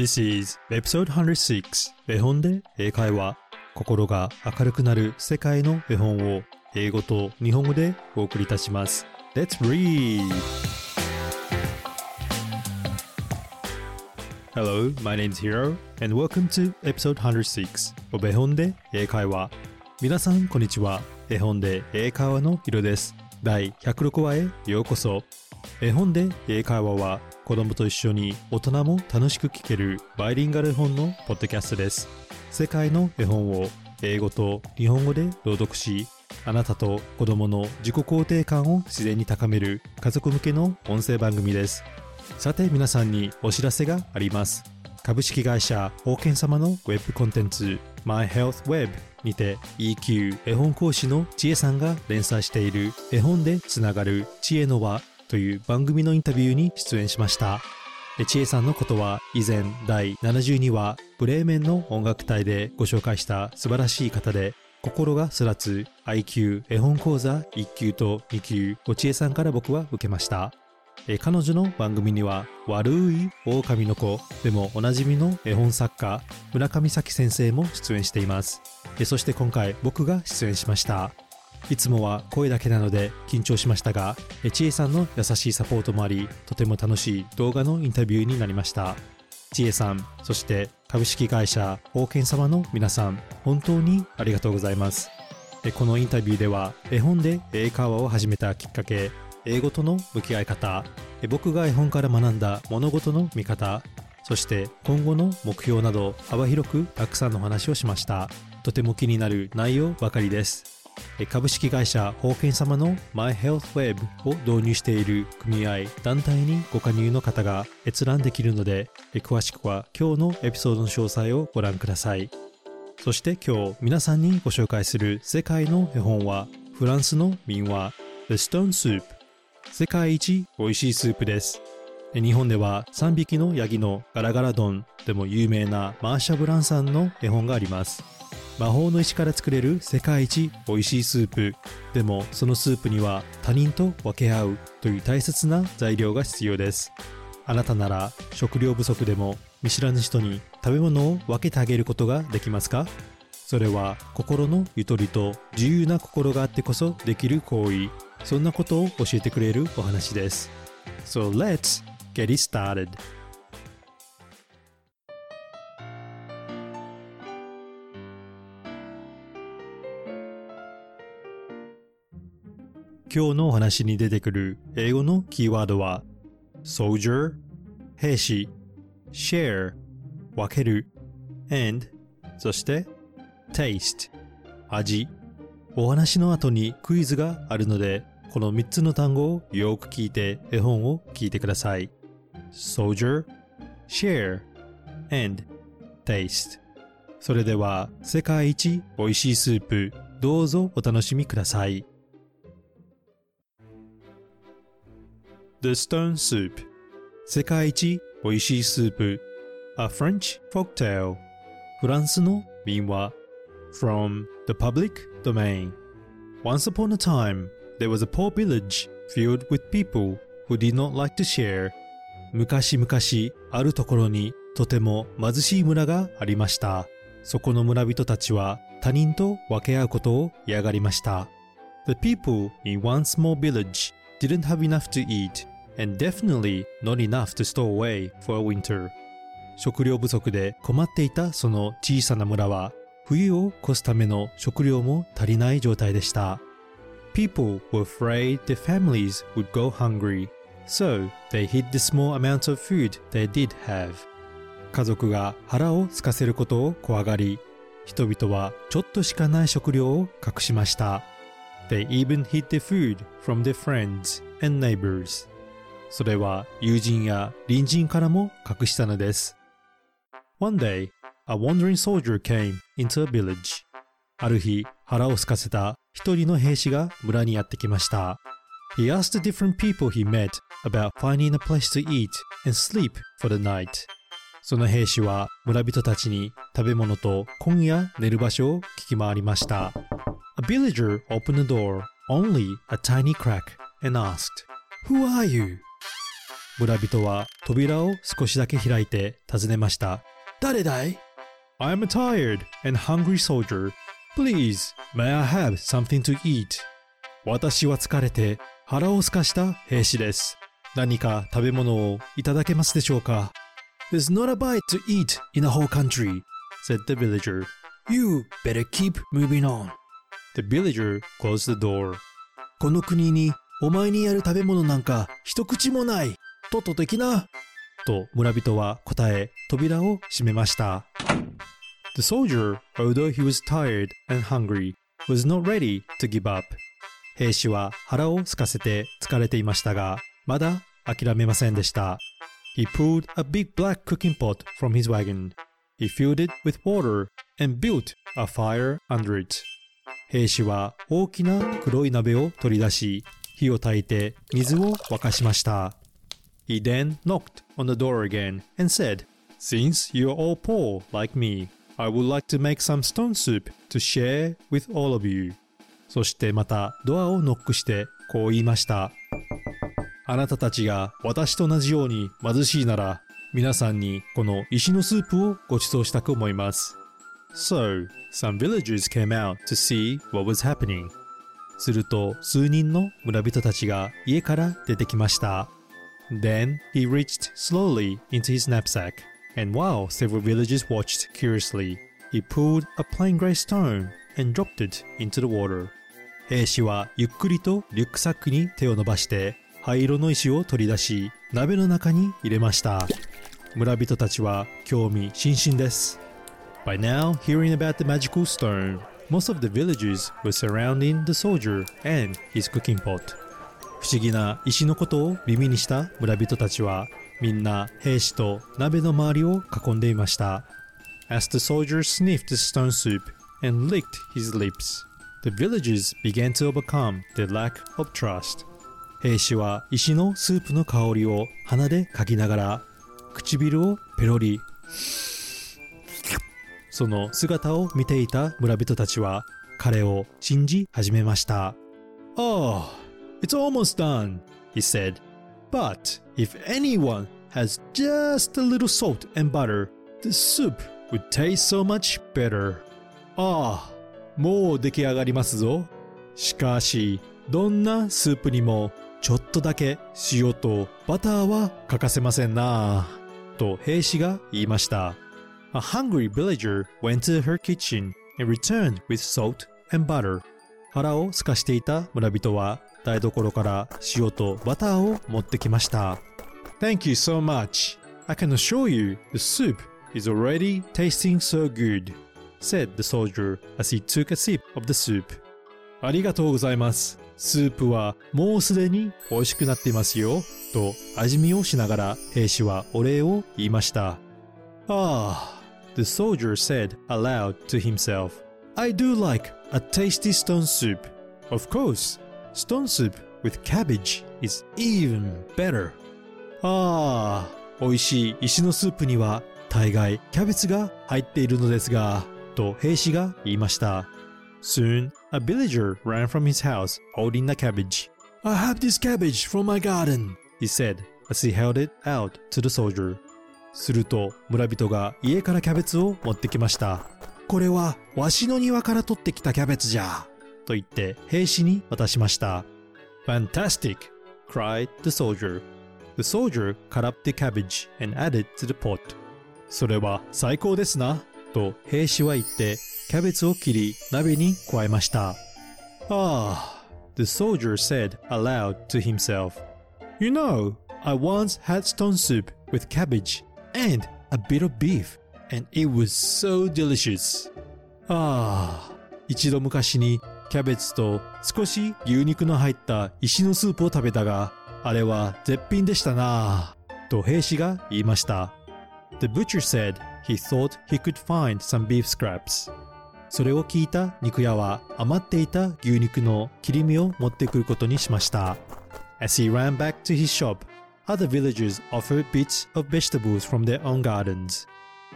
This is episode 106絵本で英会話心が明るくなる世界の絵本を英語と日本語でお送りいたします。Let's read! Hello, my name is Hiro and welcome to episode 106 of 絵本で英会話。皆さんこんにちは。絵本で英会話のヒロです。第106話へようこそ。絵本で英会話は子供と一緒に大人も楽しく聞けるバイリンガル絵本のポッドキャストです。世界の絵本を英語と日本語で朗読しあなたと子供の自己肯定感を自然に高める家族向けの音声番組です。さて皆さんにお知らせがあります。株式会社保険様のウェブコンテンツ MyHealthWeb にて EQ 絵本講師の知恵さんが連載している絵本でつながる知恵の輪。という番組のインタビューに出演しました。知恵さんのことは以前第72話ブレーメンの音楽隊でご紹介した素晴らしい方で心がすらつ IQ 絵本講座1級と2級を知恵さんから僕は受けました。彼女の番組には悪い狼の子でもおなじみの絵本作家村上咲先生も出演しています。そして今回僕が出演しました。いつもは声だけなので緊張しましたがちえさんの優しいサポートもありとても楽しい動画のインタビューになりました。ちえさんそして株式会社宝剣様の皆さん本当にありがとうございます。このインタビューでは絵本で英会話を始めたきっかけ英語との向き合い方。僕が絵本から学んだ物事の見方。そして今後の目標など幅広くたくさんの話をしました。とても気になる内容ばかりです。株式会社保険様の MyHealthWeb を導入している組合団体にご加入の方が閲覧できるので詳しくは今日のエピソードの詳細をご覧ください。そして今日皆さんにご紹介する世界の絵本はフランスの民話 The Stone Soup 世界一美味しいスープです。日本では3匹のヤギのガラガラ丼でも有名なマーシャ・ブランさんの絵本があります。魔法の石から作れる世界一美味しいスープ。でもそのスープには他人と分け合うという大切な材料が必要です。あなたなら食料不足でも見知らぬ人に食べ物を分けてあげることができますか？それは心のゆとりと自由な心があってこそできる行為。そんなことを教えてくれるお話です。So let's get it started. 今日のお話に出てくる英語のキーワードは soldier 兵士 share 分ける and そして taste 味。お話の後にクイズがあるのでこの3つの単語をよく聞いて絵本を聞いてください。soldier share and taste それでは世界一美味しいスープどうぞお楽しみください。The Stone Soup 世界一美味しいスープ A French Folktale フランスの民話 From the Public Domain Once upon a time, there was a poor village filled with people who did not like to share 昔々あるところにとても貧しい村がありましたそこの村人たちは他人と分け合うことを嫌がりました The people in one small village didn't have enough to eat And definitely not enough to store away for winter 食料不足で困っていたその小さな村は冬を越すための食料も足りない状態でした People were afraid their families would go hungry so they hid the small amounts of food they did have 家族が腹を空かせることを怖がり人々はちょっとしかない食料を隠しました They even hid the food from their friends and neighbors それは友人や隣人からも隠したのです One day, a wandering soldier came into a village ある日腹を空かせた一人の兵士が村にやってきました He asked the different people he met about finding a place to eat and sleep for the night その兵士は村人たちに食べ物と今夜寝る場所を聞き回りました A villager opened the door only a tiny crack and asked, Who are you? 村人は扉を少しだけ開いて尋ねました。誰だい ?I'm a tired and hungry soldier. Please, may I have something to eat? 私は疲れて腹を空かした兵士です。何か食べ物をいただけますでしょうか There's not a bite to eat in the whole country, said the villager. You better keep moving on. The villager closed the door. この国にお前にやる食べ物なんか一口もない。とっと的な。と村人は答え扉を閉めました。The soldier, although he was tired and hungry, was not ready to give up. 兵士は腹を空かせて疲れていましたが、まだ諦めませんでした。He pulled a big black cooking pot from his wagon. He filled it with water and built a fire under it. 兵士は大きな黒い鍋を取り出し、火を焚いて水を沸かしました。He then knocked on the door again and said, Since you're all poor like me, I would like to make some stone soup to share with all of you. そしてまたドアをノックしてこう言いました。あなたたちが私と同じように貧しいなら皆さんにこの石のスープをご馳走したく思います。So, some villagers came out to see what was happening. すると数人の村人たちが家から出てきました。Then he reached slowly into his knapsack, and while several villagers watched curiously, he pulled a plain grey stone and dropped it into the water. 兵士はゆっくりとリュックサックに手を伸ばして灰色の石を取り出し鍋の中に入れました。村人たちは興味津々です。By now, hearing about the magical stone, most of the villagers were surrounding the soldier and his cooking pot. 不思議な石のことを耳にした村人たちはみんな兵士と鍋の周りを囲んでいました。As the soldier sniffed the stone soup and licked his lips, the villagers began to overcome their lack of trust. 兵士は石のスープの香りを鼻でかきながら唇をペロリその姿を見ていた村人たちは彼を信じ始めました。Oh, it's almost done, he said. But if anyone has just a little salt and butter, the soup would taste so much better. ああ、もう出来上がりますぞ。しかし、どんなスープにもちょっとだけ塩とバターは欠かせませんな。と兵士が言いました。A hungry villager went to her kitchen and returned with salt and butter. 腹を空かしていた村人は台所から塩とバターを持ってきました。Thank you so much. I can assure you the soup is already tasting so good, said the soldier as he took a sip of the soup. ありがとうございます。スープはもうすでに美味しくなっていますよ。と味見をしながら兵士はお礼を言いました。ああ。The soldier said aloud to himself, I do like a tasty stone soup. Of course, stone soup with cabbage is even better. ああ、美味しい石のスープには大概キャベツが入っているのですが、と兵士が言いました。Soon, a villager ran from his house holding a cabbage. I have this cabbage from my garden, he said as he held it out to the soldier. すると村人が家からキャベツを持ってきました。これはわしの庭から取ってきたキャベツじゃ。と言って兵士に渡しました。Fantastic! cried the soldier. The soldier cut up the cabbage and added to the pot. それは最高ですな。と兵士は言ってキャベツを切り鍋に加えました。Ah, the soldier said aloud to himself. You know, I once had stone soup with cabbage and a bit of beef, and it was so delicious. ああ、一度昔にキャベツと少し牛肉の入った石のスープを食べたが、あれは絶品でしたなぁと兵士が言いました。The butcher said he thought he could find some beef scraps. それを聞いた肉屋は余っていた牛肉の切り身を持ってくることにしました。As he ran back to his shop, Other villagers offered bits of vegetables from their own gardens.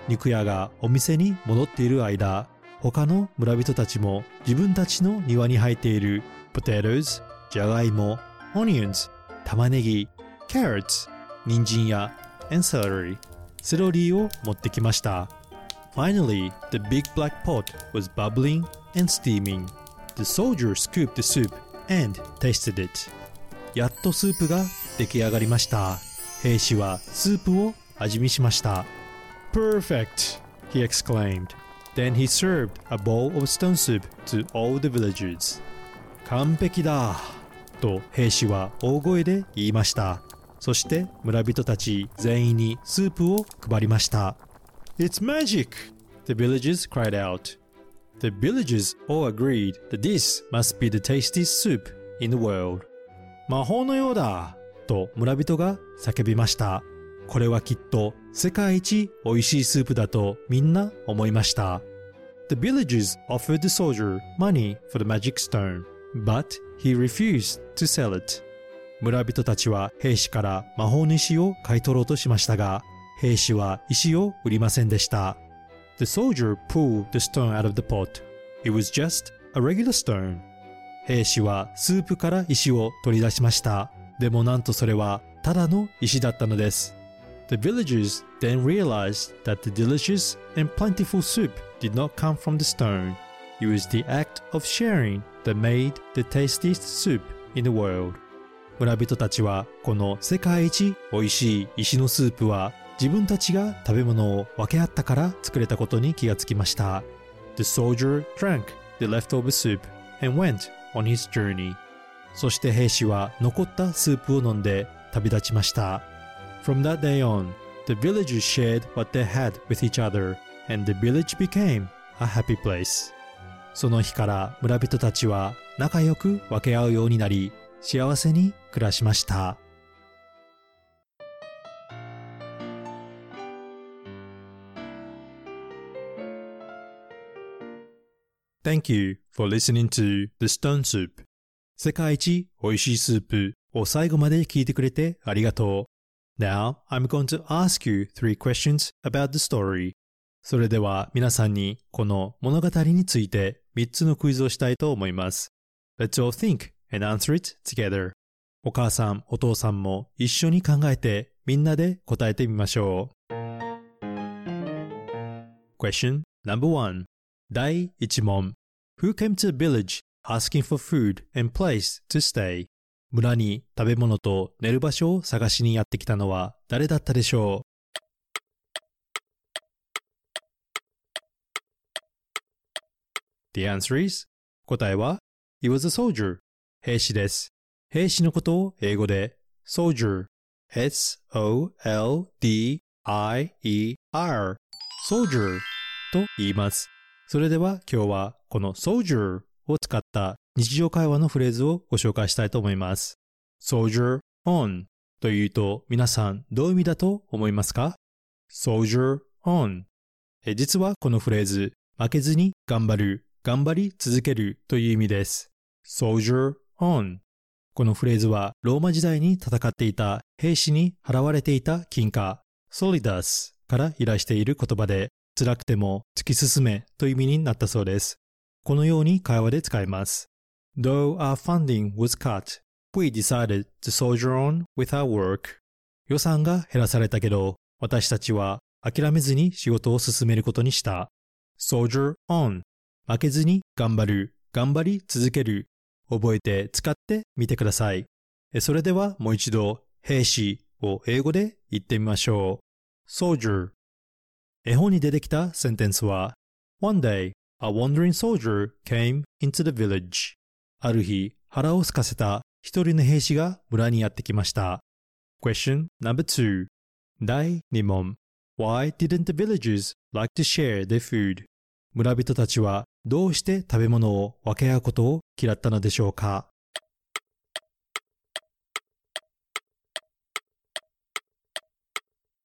肉屋がお店に戻っている間、他の村人たちも自分たちの庭に生えている potatoes、じゃがいも、onions、玉ねぎ、carrots、人参や and celery セロリを持ってきました Finally, the big black pot was bubbling and steaming. The soldier scooped the soup and tasted it. やっとスープが出来上がりました。兵士はスープを味見しました。Perfect! he exclaimed. Then he served a bowl of stone soup to all the villagers. 完璧だと兵士は大声で言いました。そして村人たち全員にスープを配りました。It's magic! The villagers cried out. The villagers all agreed that this must be the tastiest soup in the world. 魔法のようだと村人が叫びました。これはきっと世界一美味しいスープだとみんな思いました。The villagers offered the soldier money for the magic stone, but he refused to sell it. 村人たちは兵士から魔法の石を買い取ろうとしましたが、兵士は石を売りませんでした。The soldier pulled the stone out of the pot. It was just a regular stone. 兵士はスープから石を取り出しました。でもなんとそれはただの石だったのです。The villagers then realized that the delicious and plentiful soup did not come from the stone. It was the act of sharing that made the tastiest soup in the world. 村人たちはこの世界一美味しい石のスープは自分たちが食べ物を分け合ったから作れたことに気がつきました。The soldier drank the leftover soup and went on his journey. そして兵士は残ったスープを飲んで旅立ちました。From that day on, the villagers shared what they had with each other, and the village became a happy place. その日から村人たちは仲良く分け合うようになり、幸せに暮らしました。Thank you for listening to The Stone Soup 世界一美味しいスープを最後まで聞いてくれてありがとう。Now I'm going to ask you three questions about the story. それでは皆さんにこの物語について3つのクイズをしたいと思います。Let's all think and answer it together. お母さん、お父さんも一緒に考えてみんなで答えてみましょう。Question number one 第1問 Who came to the village asking for food and place to stay? 村に食べ物と寝る場所を探しにやってきたのは誰だったでしょう？The answer is 答えは He was a soldier. 兵士です。兵士のことを英語で soldier. S-O-L-D-I-E-R soldier と言います。それでは今日はこの soldier を使った日常会話のフレーズをご紹介したいと思います。soldier on というと皆さんどういう意味だと思いますか ?soldier on え実はこのフレーズ負けずに頑張る、頑張り続けるという意味です。soldier on このフレーズはローマ時代に戦っていた兵士に払われていた金貨 solidas から依頼している言葉で辛くても突き進めという意味になったそうです。このように会話で使います。Though our funding was cut, we decided to soldier on with our work. 予算が減らされたけど、私たちは諦めずに仕事を進めることにした。soldier on 負けずに頑張る、頑張り続ける。覚えて使ってみてください。それではもう一度、兵士を英語で言ってみましょう。soldier 絵本に出てきたセンテンスは One day, a wandering soldier came into the village. ある日、腹を空かせた一人の兵士が村にやってきました。Question number two 第2問 Why didn't the villagers like to share their food? 村人たちはどうして食べ物を分け合うことを嫌ったのでしょうか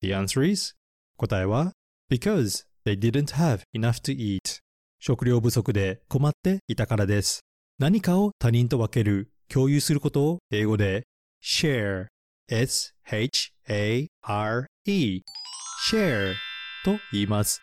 The answer is 答えは Because they didn't have enough to eat 食料不足で困っていたからです。何かを他人と分ける、共有することを英語で share, s-h-a-r-e, share と言います。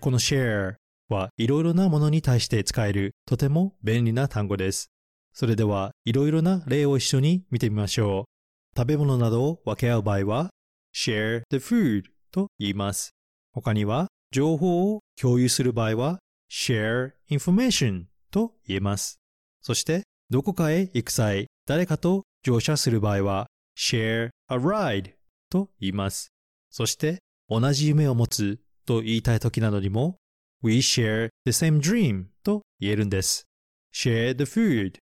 この share はいろいろなものに対して使えるとても便利な単語です。それではいろいろな例を一緒に見てみましょう。食べ物などを分け合う場合は share the food と言います。他には、情報を共有する場合は share information と言えます。そして、どこかへ行く際、誰かと乗車する場合は share a ride と言います。そして、同じ夢を持つと言いたい時などにも we share the same dream と言えるんです。share the food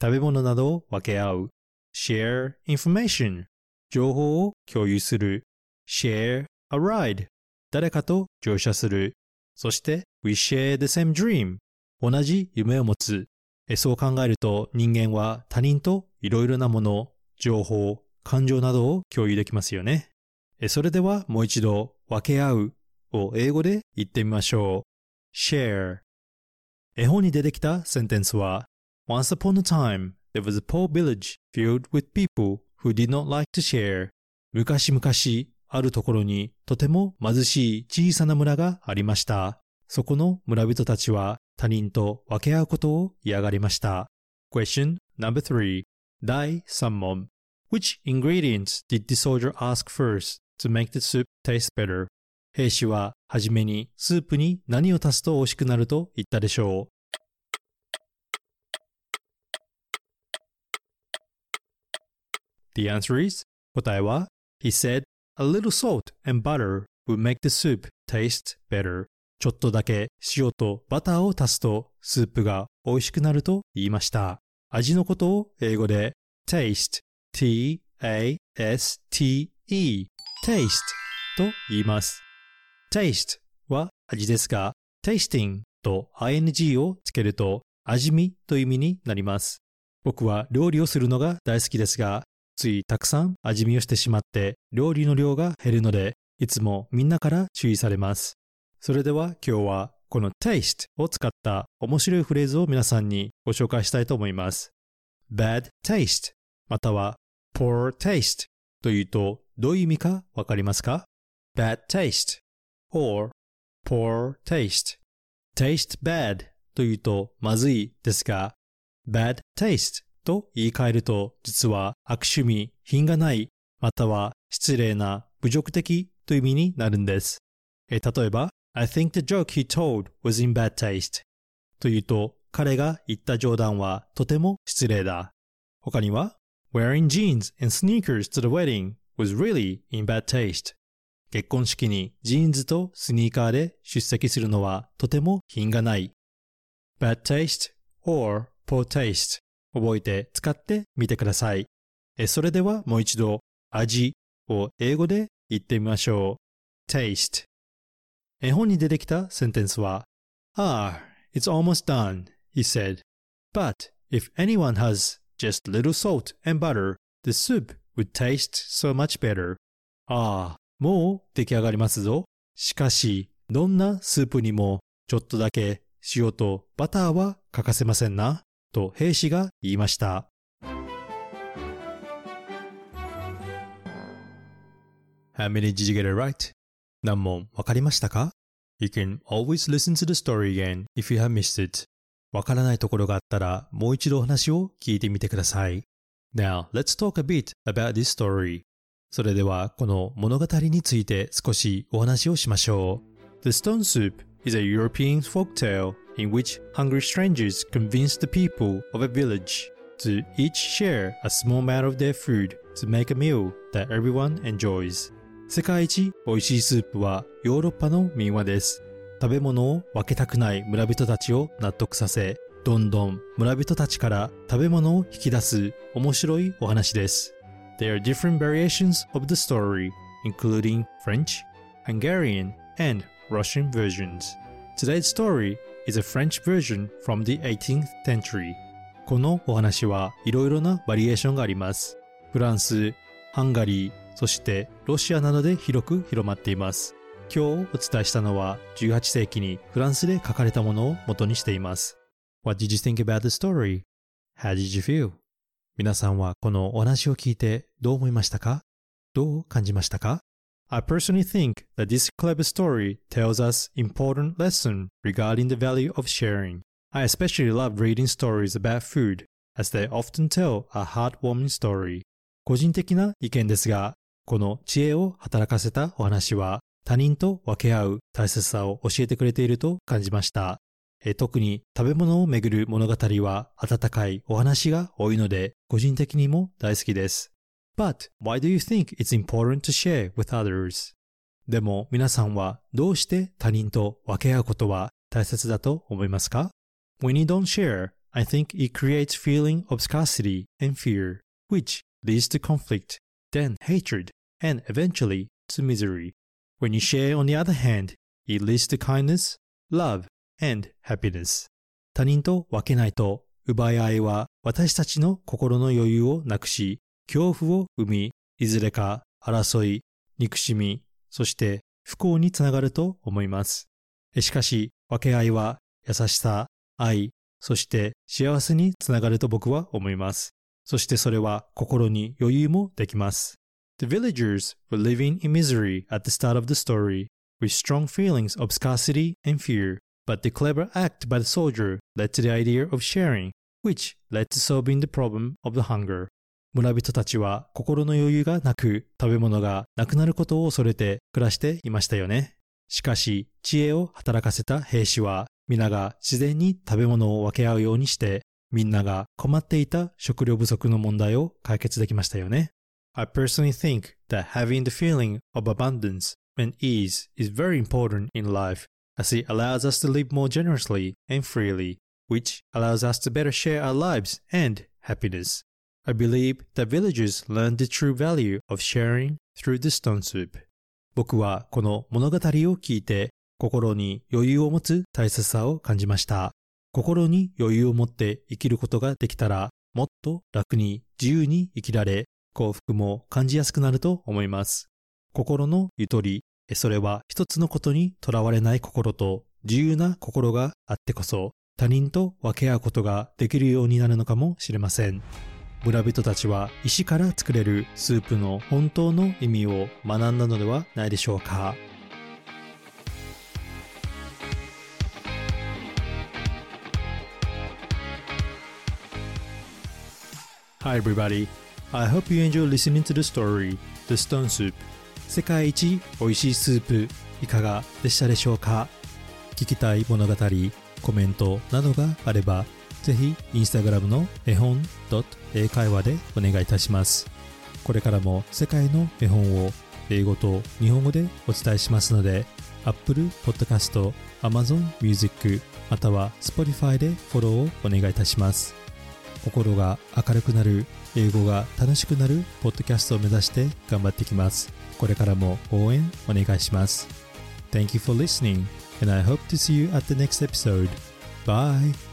食べ物などを分け合う share information 情報を共有する share a ride 誰かと乗車するそして we share the same dream. 同じ夢を持つ。えそう考えると人間は他人といろいろなもの情報感情などを共有できますよね。えそれではもう一度分け合うを英語で言ってみましょう。Share. 絵本に出てきたセンテンスは Once upon a time, there was a poor village filled with people who did not like to share. 昔々、あるところにとても貧しい小さな村がありました。そこの村人たちは他人と分け合うことを嫌がりました。Question number three. 第3問。Which ingredients did the soldier ask first to make the soup taste better? 兵士ははじめにスープに何を足すと美味しくなると言ったでしょう。The answer is 答えは He said a little salt and butter would make the soup taste better ちょっとだけ塩とバターを足すとスープが美味しくなると言いました。味のことを英語で taste t-a-s-t-e taste と言います。taste は味ですが tasting と ing をつけると味見という意味になります。僕は料理をするのが大好きですがついたくさん味見をしてしまって料理の量が減るのでいつもみんなから注意されます。それでは今日はこの taste を使った面白いフレーズを皆さんにご紹介したいと思います。bad taste または poor taste というとどういう意味かわかりますか ?bad taste or poor taste taste bad というとまずいですが bad taste と言い換えると実は悪趣味、品がない、または失礼な、侮辱的という意味になるんです。え例えば、I think the joke he told was in bad taste というと彼が言った冗談はとても失礼だ。他には、Wearing jeans and sneakers to the wedding was really in bad taste 結婚式にジーンズとスニーカーで出席するのはとても品がない。bad taste or poor taste 覚えて使ってみてください。えそれではもう一度味を英語で言ってみましょう。taste 絵本に出てきたセンテンスは Ah, it's almost done, he said. But if anyone has just little salt and butter, the soup would taste so much better. ああ、もう出来上がりますぞ。しかし、どんなスープにもちょっとだけ塩とバターは欠かせませんな。と兵士が言いました。How many did you get it right? 何問わかりましたか ?You can always listen to the story again if you have missed it. わからないところがあったらもう一度お話を聞いてみてください。Now, let's talk a bit about this story. それではこの物語について少しお話をしましょう。The Stone Soup is a European folktale in which hungry strangers convince the people of a village to each share a small amount of their food to make a meal that everyone enjoys. 世界一美味しいスープはヨーロッパの民話です。食べ物を分けたくない村人たちを納得させ、どんどん村人たちから食べ物を引き出す面白いお話です。There are different variations of the story, including French, Hungarian, and Russian versions. Today's story is a French version from the 18th century. このお話はいろいろなバリエーションがあります。フランス、ハンガリー、そしてロシアなどで広く広まっています。今日お伝えしたのは18世紀にフランスで書かれたものを元にしています。What did you think about the story? How did you feel? 皆さんはこのお話を聞いてどう思いましたかどう感じましたか I personally think that this clever story tells us important lesson regarding the value of sharing. I especially love reading stories about food, as they often tell a heartwarming story. 個人的な意見ですが、この知恵を働かせたお話は他人と分け合う大切さを教えてくれていると感じました。え特に食べ物をめぐる物語は温かいお話が多いので個人的にも大好きです。But why do you think it's important to share with others? でも皆さんはどうして他人と分け合うことは大切だと思いますか When you don't share, I think it creates feeling of scarcity and fear, which leads to conflict, then hatred, and eventually to misery. When you share, on the other hand, it leads to kindness, love, and happiness. 他人と分けないと奪い合いは私たちの心の余裕をなくし、恐怖を生み、いずれか争い、憎しみ、そして不幸につながると思います。しかし、分け合いは優しさ、愛、そして幸せにつながると僕は思います。そしてそれは心に余裕もできます。The villagers were living in misery at the start of the story, with strong feelings of scarcity and fear, but the clever act by the soldier led to the idea of sharing, which led to solving the problem of the hunger. 村人たちは心の余裕がなく食べ物がなくなることを恐れて暮らしていましたよね。しかし知恵を働かせた兵士は皆が自然に食べ物を分け合うようにしてみんなが困っていた食料不足の問題を解決できましたよね。I personally think that having the feeling of abundance and ease is very important in life as it allows us to live more generously and freely, which allows us to better share our lives and happiness. I believe that villagers learned the true value of sharing through the stone soup. 僕はこの物語を聞いて心に余裕を持つ大切さを感じました。心に余裕を持って生きることができたらもっと楽に自由に生きられ 幸福も感じやすくなると思います。心のゆとり、それは一つのことにとらわれない心と自由な心があってこそ他人と分け合うことができるようになるのかもしれません。村人たちは石から作れるスープの本当の意味を学んだのではないでしょうか。Hi everybody. I hope you enjoy listening to the story, The Stone Soup. 世界一美味しいスープいかがでしたでしょうか？聞きたい物語、コメントなどがあればぜひインスタグラムの絵本英会話でお願いいたします。これからも世界の絵本を英語と日本語でお伝えしますので Apple Podcast、Amazon Music または Spotify でフォローをお願いいたします。心が明るくなる英語が楽しくなるポッドキャストを目指して頑張っていきます。これからも応援お願いします。Thank you for listening and I hope to see you at the next episode. Bye!